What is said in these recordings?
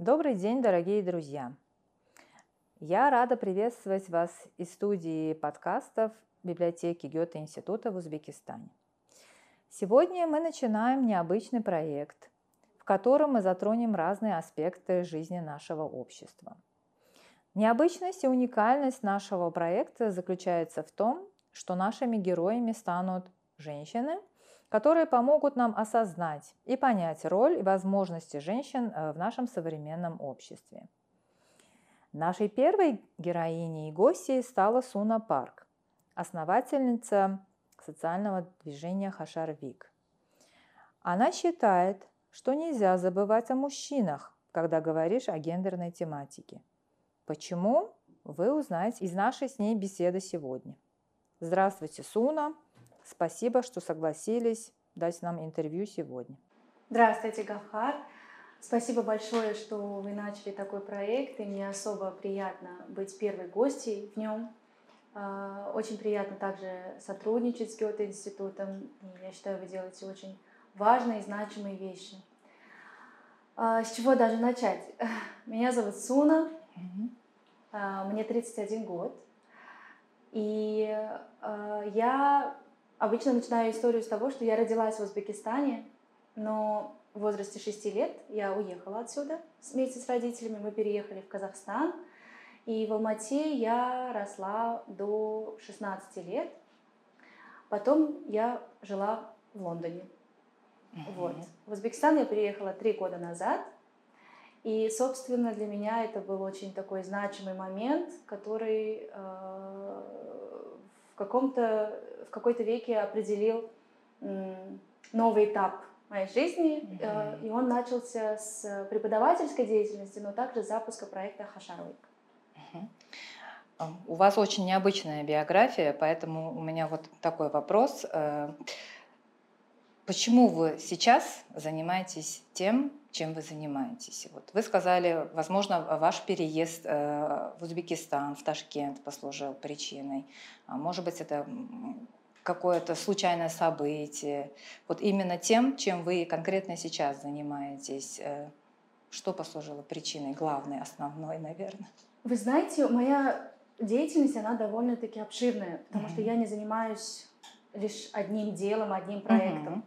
Добрый день, дорогие друзья! Я рада приветствовать вас из студии подкастов библиотеки Гёте-института в Узбекистане. Сегодня мы начинаем необычный проект, в котором мы затронем разные аспекты жизни нашего общества. Необычность и уникальность нашего проекта заключается в том, что нашими героями станут женщины – которые помогут нам осознать и понять роль и возможности женщин э, в нашем современном обществе. Нашей первой героиней и гостьей стала Суна Парк, основательница социального движения Хашар-Вик. Она считает, что нельзя забывать о мужчинах, когда говоришь о гендерной тематике. Почему? Вы узнаете из нашей с ней беседы сегодня. Здравствуйте, Суна. Спасибо, что согласились дать нам интервью сегодня. Здравствуйте, Гавхар. Спасибо большое, что вы начали такой проект, и мне особо приятно быть первой гостьей в нем. А, очень приятно также сотрудничать с Гёте-институтом. Я считаю, вы делаете очень важные и значимые вещи. А, с чего даже начать? Меня зовут Суна, а, мне 31 год. И я Обычно начинаю историю с того, что я родилась в Узбекистане, но в возрасте 6 лет я уехала отсюда вместе с родителями. Мы переехали в Казахстан. И в Алмате я росла до 16 лет. Потом я жила в Лондоне. Mm-hmm. Вот. В Узбекистан я приехала три года назад. И, собственно, для меня это был очень такой значимый момент, который э, в каком-то в какой-то веке определил новый этап моей жизни, mm-hmm. и он начался с преподавательской деятельности, но также с запуска проекта Хашарвик. Mm-hmm. У вас очень необычная биография, поэтому у меня вот такой вопрос. Э, почему вы сейчас занимаетесь тем, чем вы занимаетесь? Вот вы сказали, возможно, ваш переезд э, в Узбекистан, в Ташкент послужил причиной. А может быть, это какое-то случайное событие, вот именно тем, чем вы конкретно сейчас занимаетесь, э, что послужило причиной, главной, основной, наверное? Вы знаете, моя деятельность, она довольно-таки обширная, потому mm-hmm. что я не занимаюсь лишь одним делом, одним проектом.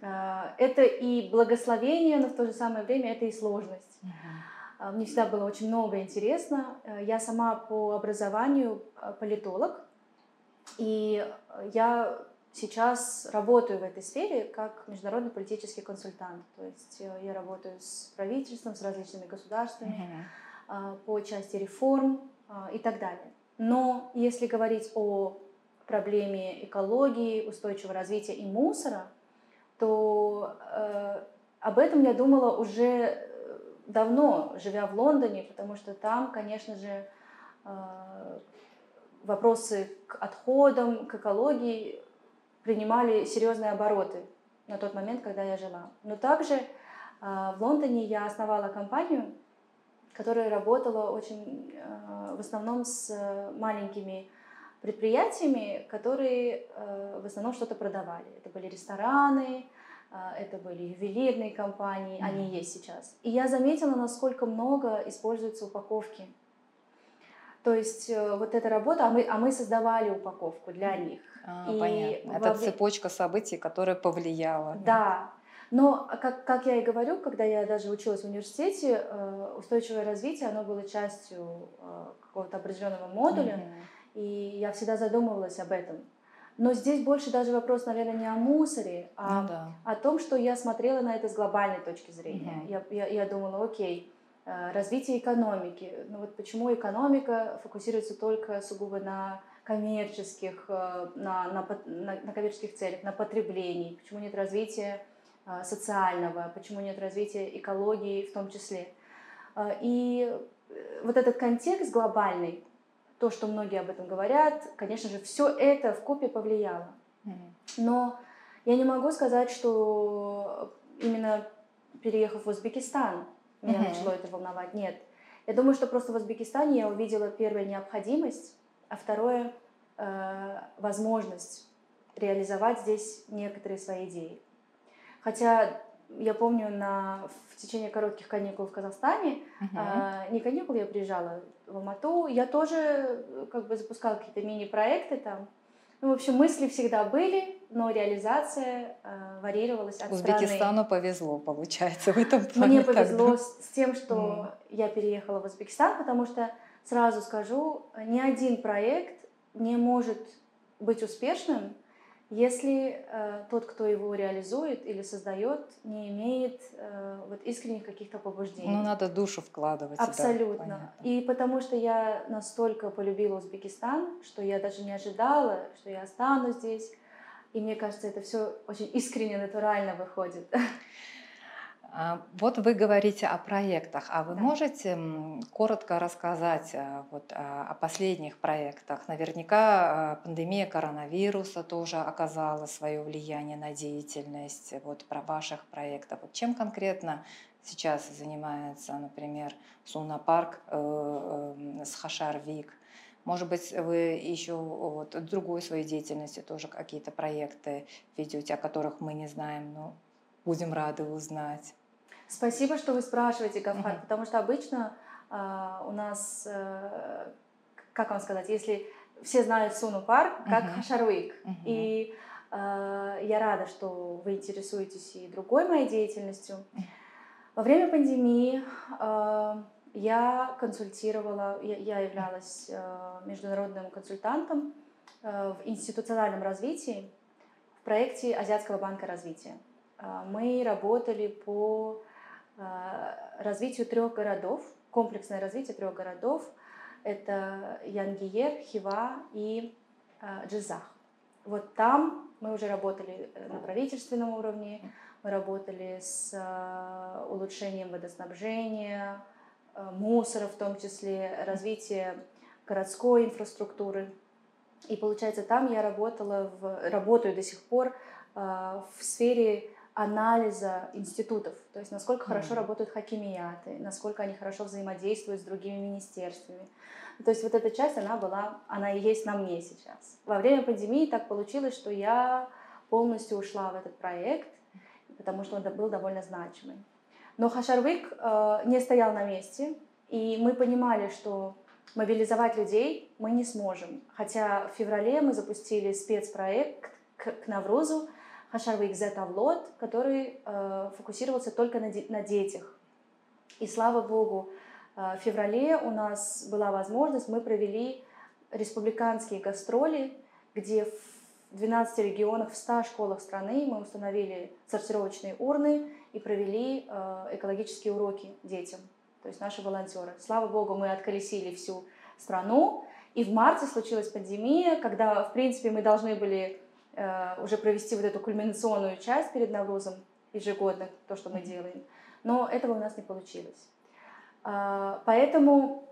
Mm-hmm. Это и благословение, но в то же самое время это и сложность. Mm-hmm. Мне всегда было очень много интересно. Э, я сама по образованию политолог, и э, я сейчас работаю в этой сфере как международный политический консультант. То есть э, я работаю с правительством, с различными государствами mm-hmm. По части реформ и так далее. Но если говорить о проблеме экологии, устойчивого развития и мусора, то э, об этом я думала уже давно, живя в Лондоне, потому что там, конечно же, э, вопросы к отходам, к экологии принимали серьезные обороты на тот момент, когда я жила. Но также а, в Лондоне я основала компанию, которая работала очень а, в основном с маленькими предприятиями, которые а, в основном что-то продавали. Это были рестораны, это были ювелирные компании, mm-hmm. они есть сейчас. И я заметила, насколько много используется упаковки то есть э, вот эта работа, а мы, а мы создавали упаковку для них. А, и понятно. Это во... цепочка событий, которая повлияла. Да. Но, как, как я и говорю, когда я даже училась в университете, э, устойчивое развитие, оно было частью э, какого-то определенного модуля, mm-hmm. и я всегда задумывалась об этом. Но здесь больше даже вопрос, наверное, не о мусоре, а ну, да. о том, что я смотрела на это с глобальной точки зрения. Mm-hmm. Я, я, я думала, окей, Э, развитие экономики. Ну вот почему экономика фокусируется только сугубо на коммерческих, на, на, на, на коммерческих целях, на потреблении? Почему нет развития социального? Почему нет развития экологии в том числе? И вот этот контекст глобальный, то, что многие об этом говорят, конечно же, все это в купе повлияло. Но я не могу сказать, что именно переехав в Узбекистан, меня mm-hmm. начало это волновать. Нет. Я думаю, что просто в Узбекистане я увидела первое необходимость, а второе э, возможность реализовать здесь некоторые свои идеи. Хотя я помню на в течение коротких каникул в Казахстане, uh-huh. не каникул, я приезжала в Алмату, я тоже э, как бы запускала какие-то мини-проекты там. Ну, в общем, мысли всегда были, но реализация э, варьировалась от Узбекистану страны. повезло, получается, в этом плане. Мне повезло да? с, с тем, что mm. я переехала в Узбекистан, потому что, сразу скажу, ни один проект не может быть успешным, если э, тот, кто его реализует или создает, не имеет э, вот искренних каких-то побуждений. Ну, надо душу вкладывать. Абсолютно. Да, и потому что я настолько полюбила Узбекистан, что я даже не ожидала, что я останусь здесь. И мне кажется, это все очень искренне, натурально выходит. А, вот вы говорите о проектах, а вы да. можете коротко рассказать э, вот о последних проектах? Наверняка пандемия коронавируса тоже оказала свое влияние на деятельность вот про ваших проектов. Вот чем конкретно сейчас занимается, например, Суна Парк э, э, с Хашарвик? Может быть, вы еще вот другой своей деятельности тоже какие-то проекты ведете, о которых мы не знаем, но будем рады узнать. Спасибо, что вы спрашиваете, Гафар, uh-huh. потому что обычно э, у нас, э, как вам сказать, если все знают Суну парк как uh-huh. Хашарвик, uh-huh. и э, я рада, что вы интересуетесь и другой моей деятельностью. Во время пандемии э, я консультировала, я, я являлась э, международным консультантом э, в институциональном развитии в проекте Азиатского банка развития. Э, мы работали по Э, развитию трех городов, комплексное развитие трех городов. Это Янгиер, Хива и э, Джизах. Вот там мы уже работали э, на правительственном уровне, мы работали с улучшением водоснабжения, мусора в том числе, развитие городской инфраструктуры. И получается, там я работала, в, работаю до сих пор в сфере анализа институтов, то есть насколько mm-hmm. хорошо работают хакимияты, насколько они хорошо взаимодействуют с другими министерствами. То есть вот эта часть, она была, она и есть на мне сейчас. Во время пандемии так получилось, что я полностью ушла в этот проект, потому что он был довольно значимый. Но Хашарвик э, не стоял на месте, и мы понимали, что мобилизовать людей мы не сможем. Хотя в феврале мы запустили спецпроект к, к Наврузу, Хашарвик Зетавлот, который э, фокусировался только на, на детях. И слава богу, э, в феврале у нас была возможность, мы провели республиканские гастроли, где в 12 регионах, в 100 школах страны мы установили сортировочные урны и провели э, экологические уроки детям, то есть наши волонтеры. Слава богу, мы отколесили всю страну, и в марте случилась пандемия, когда, в принципе, мы должны были уже провести вот эту кульминационную часть перед Наврузом ежегодно, то, что мы делаем. Но этого у нас не получилось. А, поэтому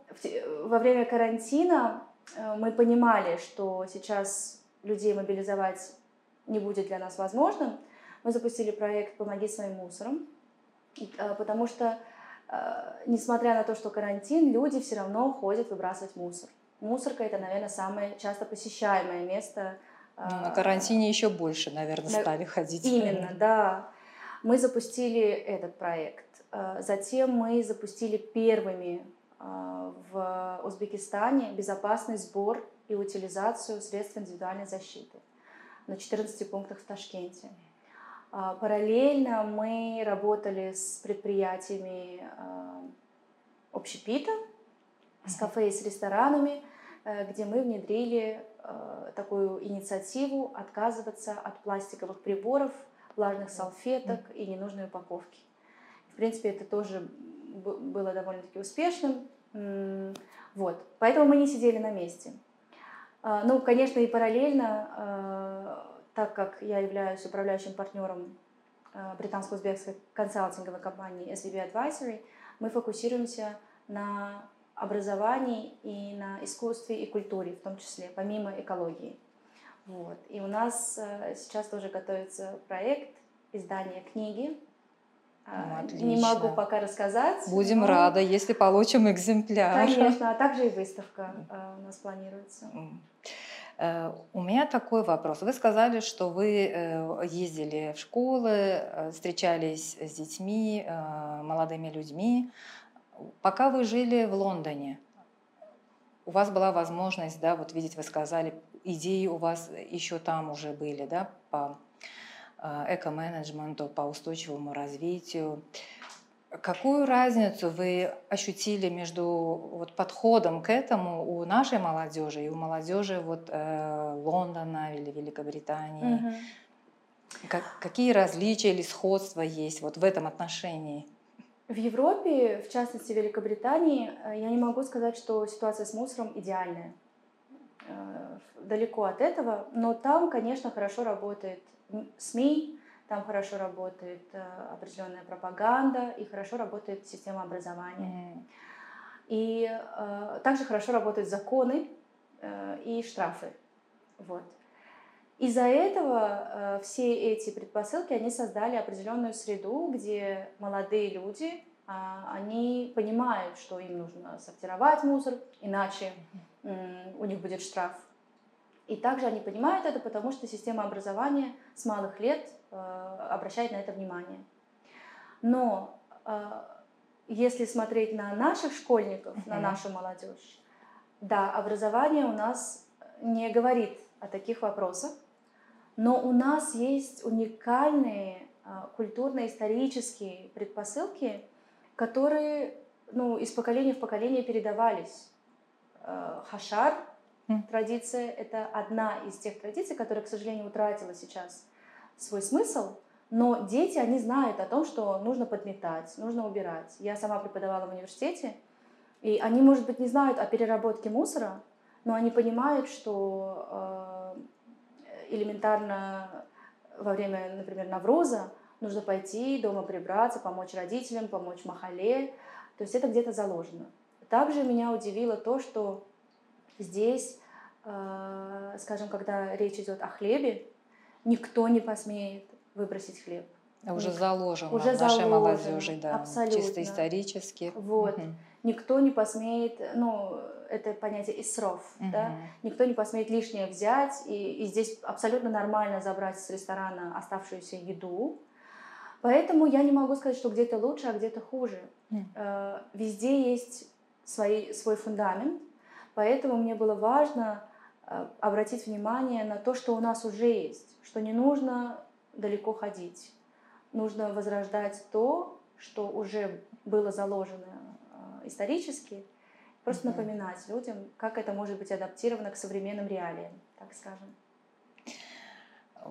во время карантина э, мы понимали, что сейчас людей мобилизовать не будет для нас возможным. Мы запустили проект «Помоги своим мусором», э, потому что, несмотря на то, что карантин, люди все равно ходят выбрасывать мусор. Мусорка – это, наверное, самое часто посещаемое место ну, на карантине еще больше, наверное, стали ходить. Именно, да. Мы запустили этот проект. А, затем мы запустили первыми а, в Узбекистане безопасный сбор и утилизацию средств индивидуальной защиты на 14 пунктах в Ташкенте. А, параллельно мы работали с предприятиями общепита, с кафе и с ресторанами, э, где мы внедрили такую инициативу отказываться от пластиковых приборов, влажных салфеток и ненужной упаковки. В принципе, это тоже было довольно-таки успешным. Вот. Поэтому мы не сидели на месте. А, ну, конечно, и параллельно, э, так как я являюсь управляющим партнером э, британско-узбекской консалтинговой компании SVB Advisory, мы фокусируемся на образовании и на искусстве и культуре в том числе, помимо экологии. Вот. И у нас э, сейчас тоже готовится проект издания книги. А, Отлично. не могу пока рассказать. Будем но... рады, если получим экземпляр. Конечно, а также и выставка у нас планируется. Э, у меня такой вопрос. Вы сказали, что вы э, ездили в школы, э, встречались с детьми, молодыми людьми. Пока вы жили в Лондоне, у вас была возможность, да, вот видеть, вы сказали, идеи у вас еще там уже были, да, по эко-менеджменту, по устойчивому развитию. Какую разницу вы ощутили между вот, подходом к этому у нашей молодежи и у молодежи вот, э, Лондона или Великобритании? Угу. Как, какие различия или сходства есть вот в этом отношении? В Европе, в частности в Великобритании, э, я не могу сказать, что ситуация с мусором идеальная. Э, далеко от этого, но там, конечно, хорошо работает СМИ, там хорошо работает э, определенная пропаганда и хорошо работает система образования. Mm. И э, также хорошо работают законы э, и штрафы. Вот. Из-за этого э, все эти предпосылки, они создали определенную среду, где молодые люди, э, они понимают, что им нужно сортировать мусор, иначе э, у них будет штраф. И также они понимают это, потому что система образования с малых лет Э, обращает на это внимание. Но э, если смотреть на наших школьников, на нашу молодежь, да, образование у нас не говорит о таких вопросах, но у нас есть уникальные э, культурно-исторические предпосылки, которые ну, из поколения в поколение передавались. Хашар, традиция, это одна из тех традиций, которая, к сожалению, утратила сейчас свой смысл, но дети, они знают о том, что нужно подметать, нужно убирать. Я сама преподавала в университете, и они, может быть, не знают о переработке мусора, но они понимают, что э, элементарно во время, например, Навроза нужно пойти дома прибраться, помочь родителям, помочь Махале. То есть это где-то заложено. Также меня удивило то, что здесь, э, скажем, когда речь идет о хлебе, никто не посмеет выбросить хлеб. Уже заложено уже в нашей молодежи, да, абсолютно. чисто исторически. Вот. Угу. Никто не посмеет, ну, это понятие исров, угу. да, никто не посмеет лишнее взять, и, и здесь абсолютно нормально забрать с ресторана оставшуюся еду. Поэтому я не могу сказать, что где-то лучше, а где-то хуже. Угу. Везде есть свои, свой фундамент, поэтому мне было важно э, обратить внимание на то, что у нас уже есть что не нужно далеко ходить. Нужно возрождать то, что уже было заложено э, исторически, просто mm-hmm. напоминать людям, как это может быть адаптировано к современным реалиям, так скажем.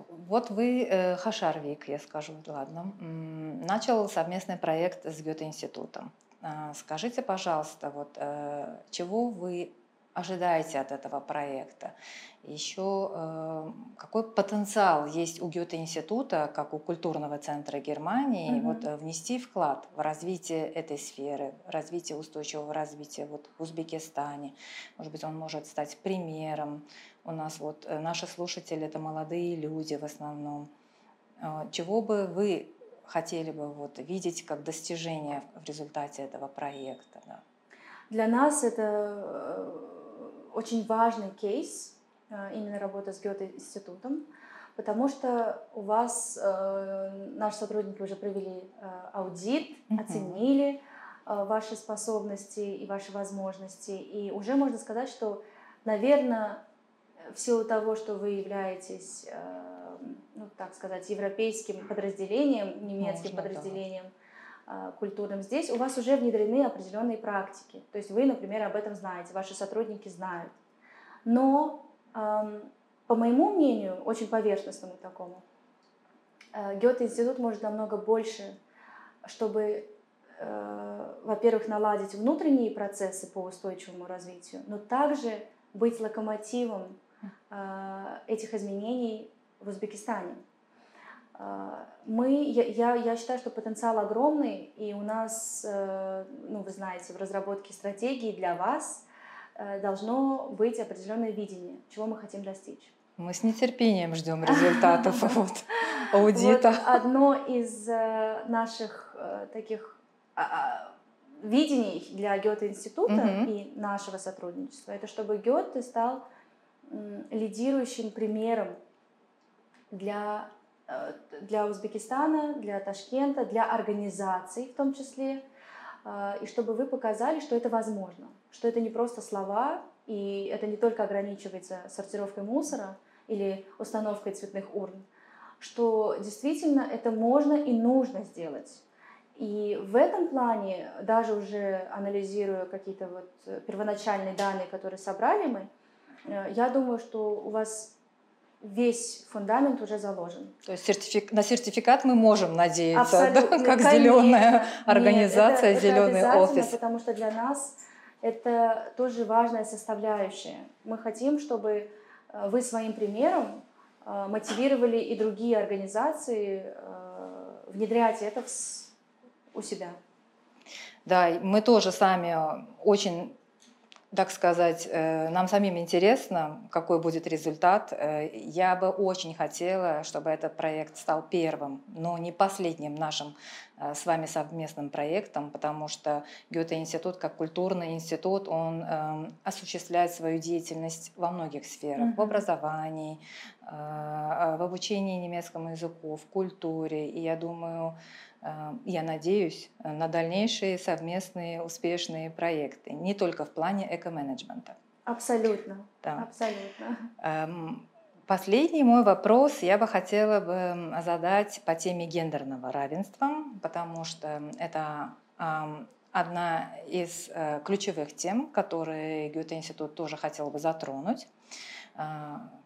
Вот вы, э, Хашарвик, я скажу, ладно, начал совместный проект с Гёте-институтом. А, скажите, пожалуйста, вот э, чего вы ожидаете от этого проекта? Еще э, какой потенциал есть у Гёте-института, как у культурного центра Германии, mm-hmm. вот, э, внести вклад в развитие этой сферы, в развитие устойчивого развития вот, в Узбекистане? Может быть, он может стать примером. У нас вот э, наши слушатели это молодые люди в основном. Чего бы вы хотели бы вот, видеть как достижение в результате этого проекта? Да? Для нас это очень важный кейс Э, именно работа с Гёте-институтом, потому что у вас э, наши сотрудники уже провели э, аудит, mm-hmm. оценили э, ваши способности и ваши возможности, и уже можно сказать, что, наверное, в силу того, что вы являетесь, э, ну так сказать, европейским подразделением, немецким можно, подразделением, да культурным здесь, у вас уже внедрены определенные практики. То есть вы, например, об этом знаете, ваши сотрудники знают. Но по моему мнению, очень поверхностному такому, э, Гёте-институт может намного больше, чтобы, э, во-первых, наладить внутренние процессы по устойчивому развитию, но также быть локомотивом э, этих изменений в Узбекистане. Мы, я, я считаю, что потенциал огромный, и у нас, ну, вы знаете, в разработке стратегии для вас – Э, должно быть определенное видение, чего мы хотим достичь. Мы с нетерпением ждем результатов вот, аудита. Вот одно из э, наших э, таких а, а, видений для Гёте-института mm-hmm. и нашего сотрудничества, это чтобы Гёте стал лидирующим примером для, э, для Узбекистана, для Ташкента, для организаций в том числе, э, и чтобы вы показали, что это возможно, что это не просто слова, и это не только ограничивается сортировкой мусора или установкой цветных урн, что действительно это можно и нужно сделать. И в этом плане, даже уже анализируя какие-то вот э, первоначальные данные, которые собрали мы, э, я думаю, что у вас весь фундамент уже заложен. То есть сертифик... на сертификат мы можем надеяться, да? как зеленая организация, Нет, это, зеленый это офис. Потому что для нас это тоже важная составляющая. Мы хотим, чтобы э, вы своим примером мотивировали и другие организации внедрять это у себя. Да, мы тоже сами очень так сказать, э, нам самим интересно, какой будет результат. Э, я бы очень хотела, чтобы этот проект стал первым, но не последним нашим э, с вами совместным проектом, потому что Гёте-институт, как культурный институт, он эм, осуществляет свою деятельность во многих сферах, mm-hmm. в образовании, в обучении немецкому языку, в культуре. И я думаю, Э, я надеюсь э, на дальнейшие совместные успешные проекты, не только в плане эко-менеджмента. Абсолютно. Да. Абсолютно. Эм, последний мой вопрос я бы хотела бы задать по теме гендерного равенства, потому что это одна из э, ключевых тем, которые Гёте-институт тоже хотел бы затронуть.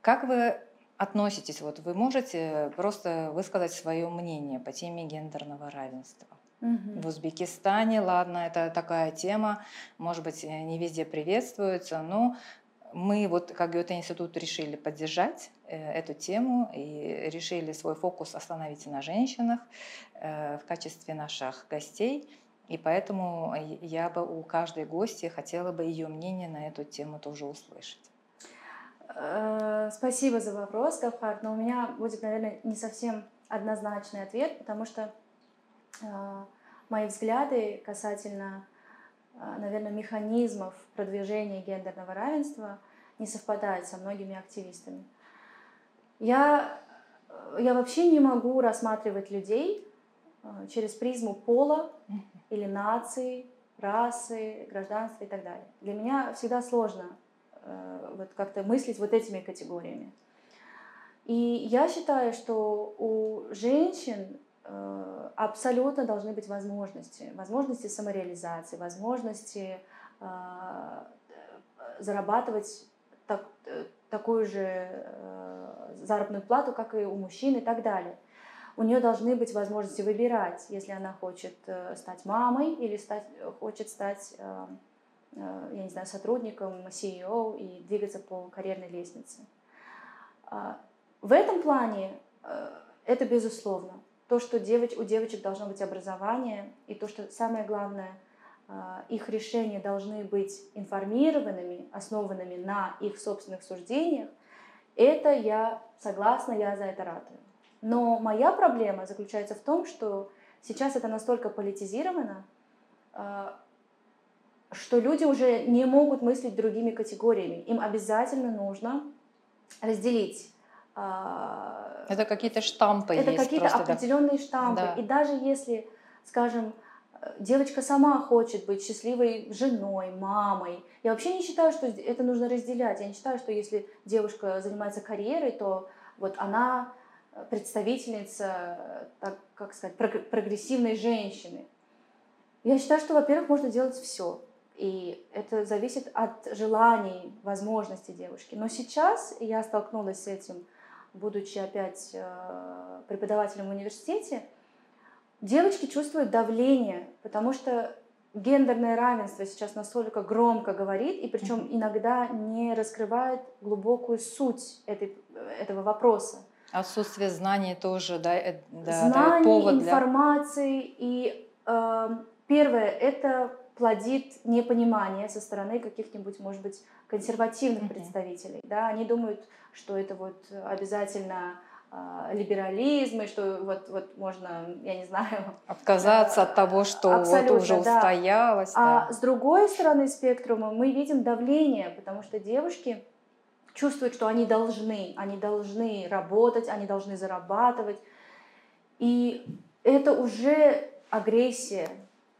Как вы относитесь? Вот вы можете просто высказать свое мнение по теме гендерного равенства? Угу. В Узбекистане, ладно, это такая тема, может быть, не везде приветствуется, но мы вот как Гёте-институт решили поддержать э, эту тему и решили свой фокус остановить на женщинах э, в качестве наших гостей. И поэтому я бы у каждой гости хотела бы ее мнение на эту тему тоже услышать. Э, спасибо за вопрос, Гавхар, но у меня будет, наверное, не совсем однозначный ответ, потому что э, мои взгляды касательно, э, наверное, механизмов продвижения гендерного равенства не совпадают со многими активистами. Я, я вообще не могу рассматривать людей через призму пола или нации, расы, гражданства и так далее. Для меня всегда сложно вот как-то мыслить вот этими категориями. И я считаю, что у женщин э, абсолютно должны быть возможности, возможности самореализации, возможности э, зарабатывать так, такую же заработную плату, как и у мужчин и так далее. У нее должны быть возможности выбирать, если она хочет стать мамой или стать, хочет стать Э, я не знаю, сотрудником CEO и двигаться по карьерной лестнице. А, в этом плане э, это безусловно. То, что у девочек должно быть образование, и то, что самое главное, э, их решения должны быть информированными, основанными на их собственных суждениях, это я согласна, я за это ратую. Но моя проблема заключается в том, что сейчас это настолько политизировано, что люди уже не могут мыслить другими категориями. Им обязательно нужно разделить. А, это какие-то штампы Это какие-то определенные да. штампы. Да. И даже если, скажем, девочка сама хочет быть счастливой женой, мамой, я вообще не считаю, что это нужно разделять. Я не считаю, что если девушка занимается карьерой, то вот она представительница, так как сказать, прогрессивной женщины. Я считаю, что, во-первых, можно делать все. И это зависит от желаний, возможностей девушки. Но сейчас я столкнулась с этим, будучи опять э, преподавателем в университете. Девочки чувствуют давление, потому что гендерное равенство сейчас настолько громко говорит, и причем иногда не раскрывает глубокую суть этой, этого вопроса. Отсутствие знаний тоже да, да, знаний, повод для... информации. И э, первое это плодит непонимание со стороны каких-нибудь, может быть, консервативных mm-hmm. представителей. Да? Они думают, что это вот обязательно а, либерализм, и что вот, вот можно, я не знаю... Отказаться от того, что вот уже да. устоялось. А да. с другой стороны спектрума мы видим давление, потому что девушки чувствуют, что они должны, они должны работать, они должны зарабатывать. И это уже агрессия,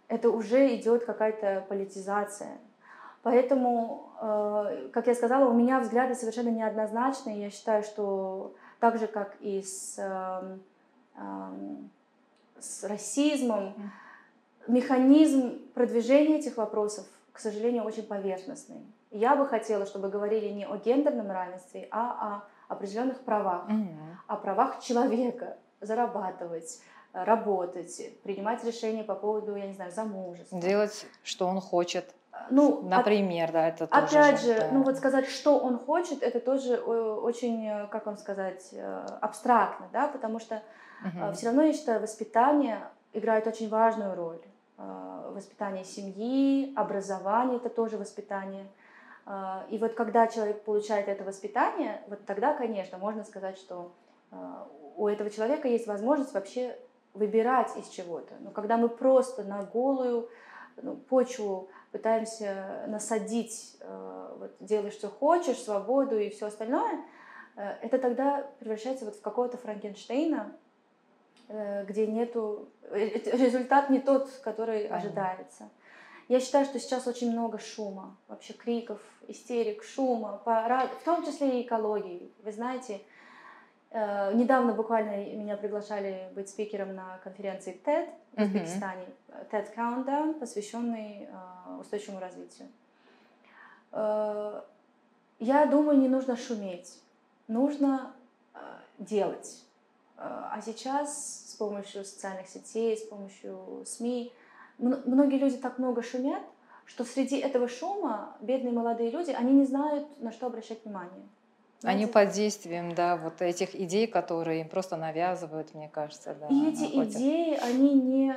это уже идет какая-то политизация. Поэтому, э, как я сказала, у меня взгляды совершенно неоднозначные. Я считаю, что так же, как и с, эм, эм, с расизмом, механизм продвижения этих вопросов, к сожалению, очень поверхностный. Я бы хотела, чтобы говорили не о гендерном равенстве, а о определенных правах, mm-hmm. о правах человека зарабатывать, работать, принимать решения по поводу, я не знаю, замужества. Делать, что он хочет. Ну, например, от, да, это тоже. Опять же, да. ну вот сказать, что он хочет, это тоже э, очень, э, как вам сказать, э, абстрактно, да, потому что угу. все равно я считаю, воспитание играет очень важную роль. Воспитание семьи, образование это тоже воспитание. И вот когда человек получает это воспитание, вот тогда, конечно, можно сказать, что у этого человека есть возможность вообще выбирать из чего-то. Но когда мы просто на голую ну, почву пытаемся насадить, э, вот, делай, что хочешь, свободу и все остальное, э, это тогда превращается вот в какого-то Франкенштейна, э, где нету... Результат не тот, который Понятно. ожидается. Я считаю, что сейчас очень много шума, вообще криков, истерик, шума, в том числе и экологии. Вы знаете, Э, недавно буквально меня приглашали быть спикером на конференции TED в Узбекистане, uh-huh. TED Countdown, посвященный э, устойчивому развитию. Я думаю, не нужно шуметь, нужно делать. А сейчас с помощью социальных сетей, с помощью СМИ, многие люди так много шумят, что среди этого шума бедные молодые люди, они не знают, на что обращать внимание. Знаете? Они под действием, да, вот этих идей, которые им просто навязывают, мне кажется, да. И эти находят. идеи, они не,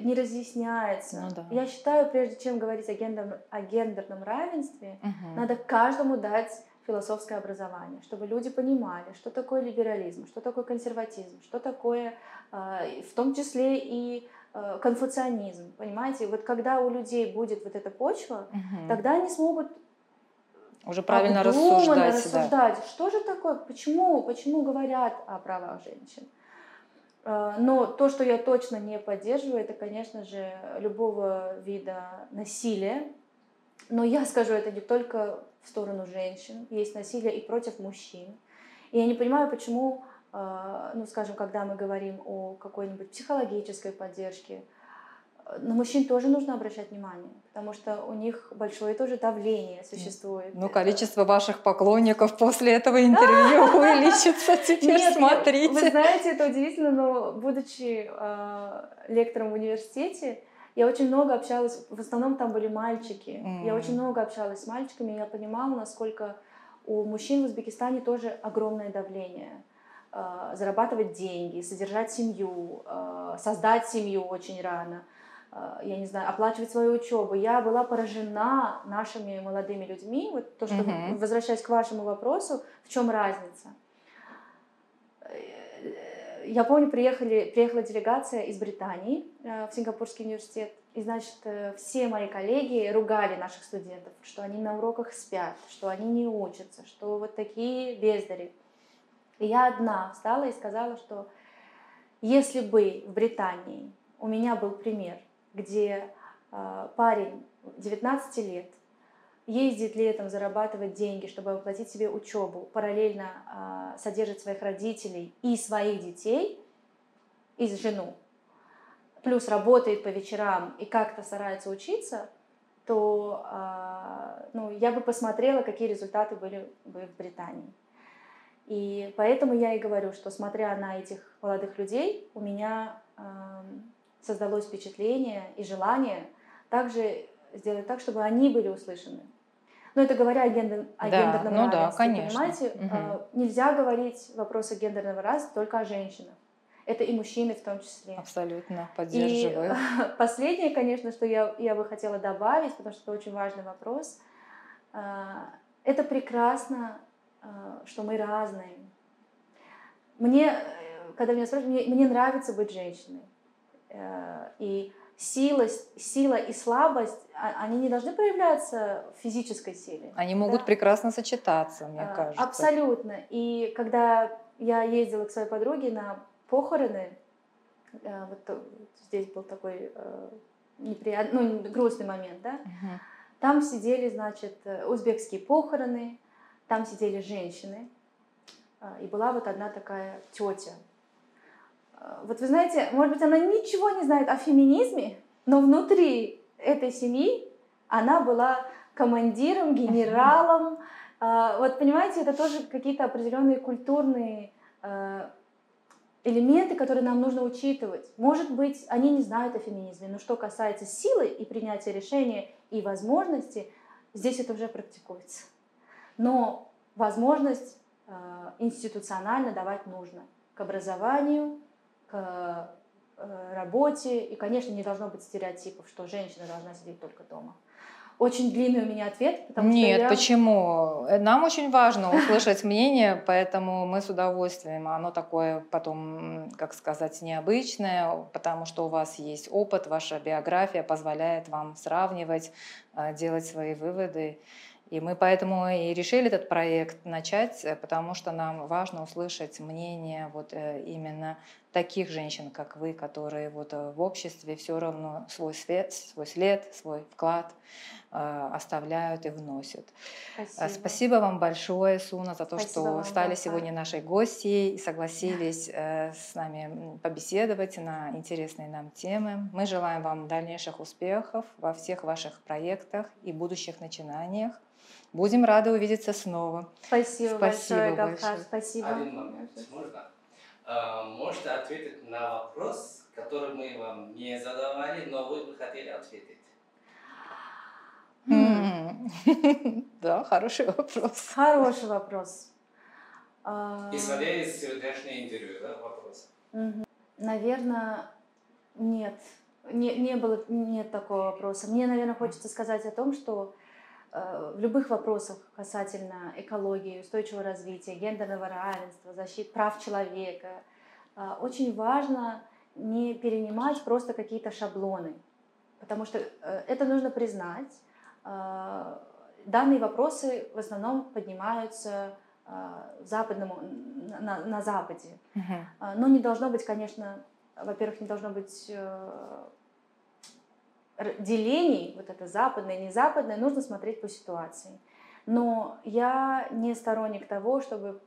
не разъясняются. Ну, да. Я считаю, прежде чем говорить о гендерном, о гендерном равенстве, угу. надо каждому дать философское образование, чтобы люди понимали, что такое либерализм, что такое консерватизм, что такое, э, в том числе и э, конфуцианизм, понимаете? Вот когда у людей будет вот эта почва, угу. тогда они смогут уже правильно рассуждать. рассуждать. Да. Что же такое? Почему, почему говорят о правах женщин? Э, но то, что я точно не поддерживаю, это, конечно же, любого вида насилия. Но я скажу это не только в сторону женщин. Есть насилие и против мужчин. И я не понимаю, почему, э, ну, скажем, когда мы говорим о какой-нибудь психологической поддержке, на мужчин тоже нужно обращать внимание, потому что у них большое тоже давление существует. Ну, количество ваших поклонников после этого интервью увеличится теперь, Нет, смотрите. Вы знаете, это удивительно, но будучи э, лектором в университете, я очень много общалась, в основном там были мальчики. Mm. Я очень много общалась с мальчиками, и я понимала, насколько у мужчин в Узбекистане тоже огромное давление э, зарабатывать деньги, содержать семью, э, создать семью очень рано – я не знаю, оплачивать свою учебу. Я была поражена нашими молодыми людьми. Вот то, что, uh-huh. возвращаясь к вашему вопросу, в чем разница? Э, я помню, приехали, приехала делегация из Британии э, в Сингапурский университет. И, значит, все мои коллеги ругали наших студентов, что они на уроках спят, что они не учатся, что вот такие бездари. И я одна встала и сказала, что если бы в Британии у меня был пример где э, парень 19 лет ездит летом зарабатывать деньги, чтобы оплатить себе учебу, параллельно э, содержит своих родителей и своих детей, и жену, плюс работает по вечерам и как-то старается учиться, то э, ну, я бы посмотрела, какие результаты были бы в Британии. И поэтому я и говорю, что смотря на этих молодых людей, у меня создалось впечатление и желание также сделать так, чтобы они были услышаны. Но это говоря о, гендер, о да, гендерном ну равенстве, да, конечно. понимаете? Угу. Нельзя говорить вопросы гендерного равенства только о женщинах. Это и мужчины в том числе. Абсолютно, поддерживаю. И последнее, конечно, что я, я бы хотела добавить, потому что это очень важный вопрос. А, это прекрасно, а, что мы разные. мне, э, когда меня спрашивают, мне, мне нравится быть женщиной. Э, и сила, сила и слабость, а, они не должны проявляться в физической силе. Они могут да? прекрасно сочетаться, мне а, кажется. Абсолютно. И когда я ездила к своей подруге на похороны, э, вот здесь был такой неприятный, ну, грустный момент, да, угу. там сидели, значит, узбекские похороны, там сидели женщины, и была вот одна такая тетя, вот вы знаете, может быть, она ничего не знает о феминизме, но внутри этой семьи она была командиром, генералом. А, вот понимаете, это тоже какие-то определенные культурные а, элементы, которые нам нужно учитывать. Может быть, они не знают о феминизме, но что касается силы и принятия решения и возможности, здесь это уже практикуется. Но возможность институционально давать нужно к образованию, к э, работе. И, конечно, не должно быть стереотипов, что женщина должна сидеть только дома. Очень длинный у меня ответ, потому Нет, что я... почему? Э, нам очень важно услышать мнение, поэтому мы с удовольствием. Оно такое потом, как сказать, необычное, потому что у вас есть опыт, ваша биография позволяет вам сравнивать, э, делать свои выводы. И мы поэтому и решили этот проект начать, потому что нам важно услышать мнение вот именно таких женщин, как вы, которые вот э, в обществе все равно свой, свет, свой след, свой вклад оставляют и вносят. Спасибо, Спасибо вам большое, Суна, за то, Спасибо что вам, стали да, сегодня нашей гостьей и согласились да. с нами побеседовать на интересные нам темы. Мы желаем вам дальнейших успехов во всех ваших проектах и будущих начинаниях. Будем рады увидеться снова. Спасибо, Спасибо большое, Гавхар. Спасибо. Один момент, можно? А, можете ответить на вопрос, который мы вам не задавали, но вы бы хотели ответить? Да, хороший вопрос. Хороший вопрос. А, Исходя из сегодняшнего интервью, да, вопрос? Наверное, нет. Не, не было, нет такого вопроса. Мне, наверное, хочется сказать о том, что Э, в любых вопросах касательно экологии, устойчивого развития, гендерного равенства, защиты прав человека, э, очень важно не перенимать просто какие-то шаблоны, потому что э, это нужно признать. Данные вопросы в основном поднимаются западному, на, на Западе. Uh-huh. Но не должно быть, конечно, во-первых, не должно быть делений, вот это западное, не западное, нужно смотреть по ситуации. Но я не сторонник того, чтобы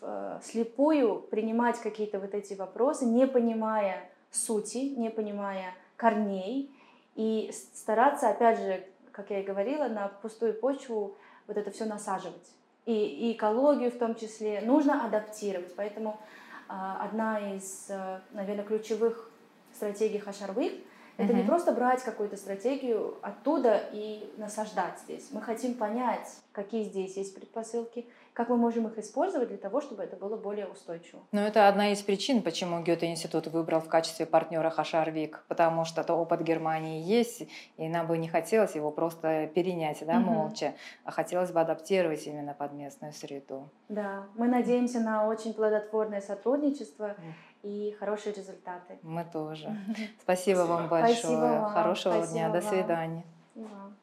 э, слепую принимать какие-то вот эти вопросы, не понимая сути, не понимая корней, и стараться, опять же, как я и говорила, на пустую почву вот это все насаживать. И, и экологию в том числе нужно адаптировать. Поэтому э, одна из, э, наверное, ключевых стратегий Хашарвых – это угу. не просто брать какую-то стратегию оттуда и насаждать здесь. Мы хотим понять, какие здесь есть предпосылки, как мы можем их использовать для того, чтобы это было более устойчиво. Но это одна из причин, почему Гёте-институт выбрал в качестве партнера Хашарвик, потому что это опыт Германии есть, и нам бы не хотелось его просто перенять, да, угу. молча, а хотелось бы адаптировать именно под местную среду. Да, мы надеемся на очень плодотворное сотрудничество и хорошие результаты. Мы тоже. Спасибо, Спасибо. вам большое. Спасибо вам. Хорошего Спасибо дня. До свидания. Вам.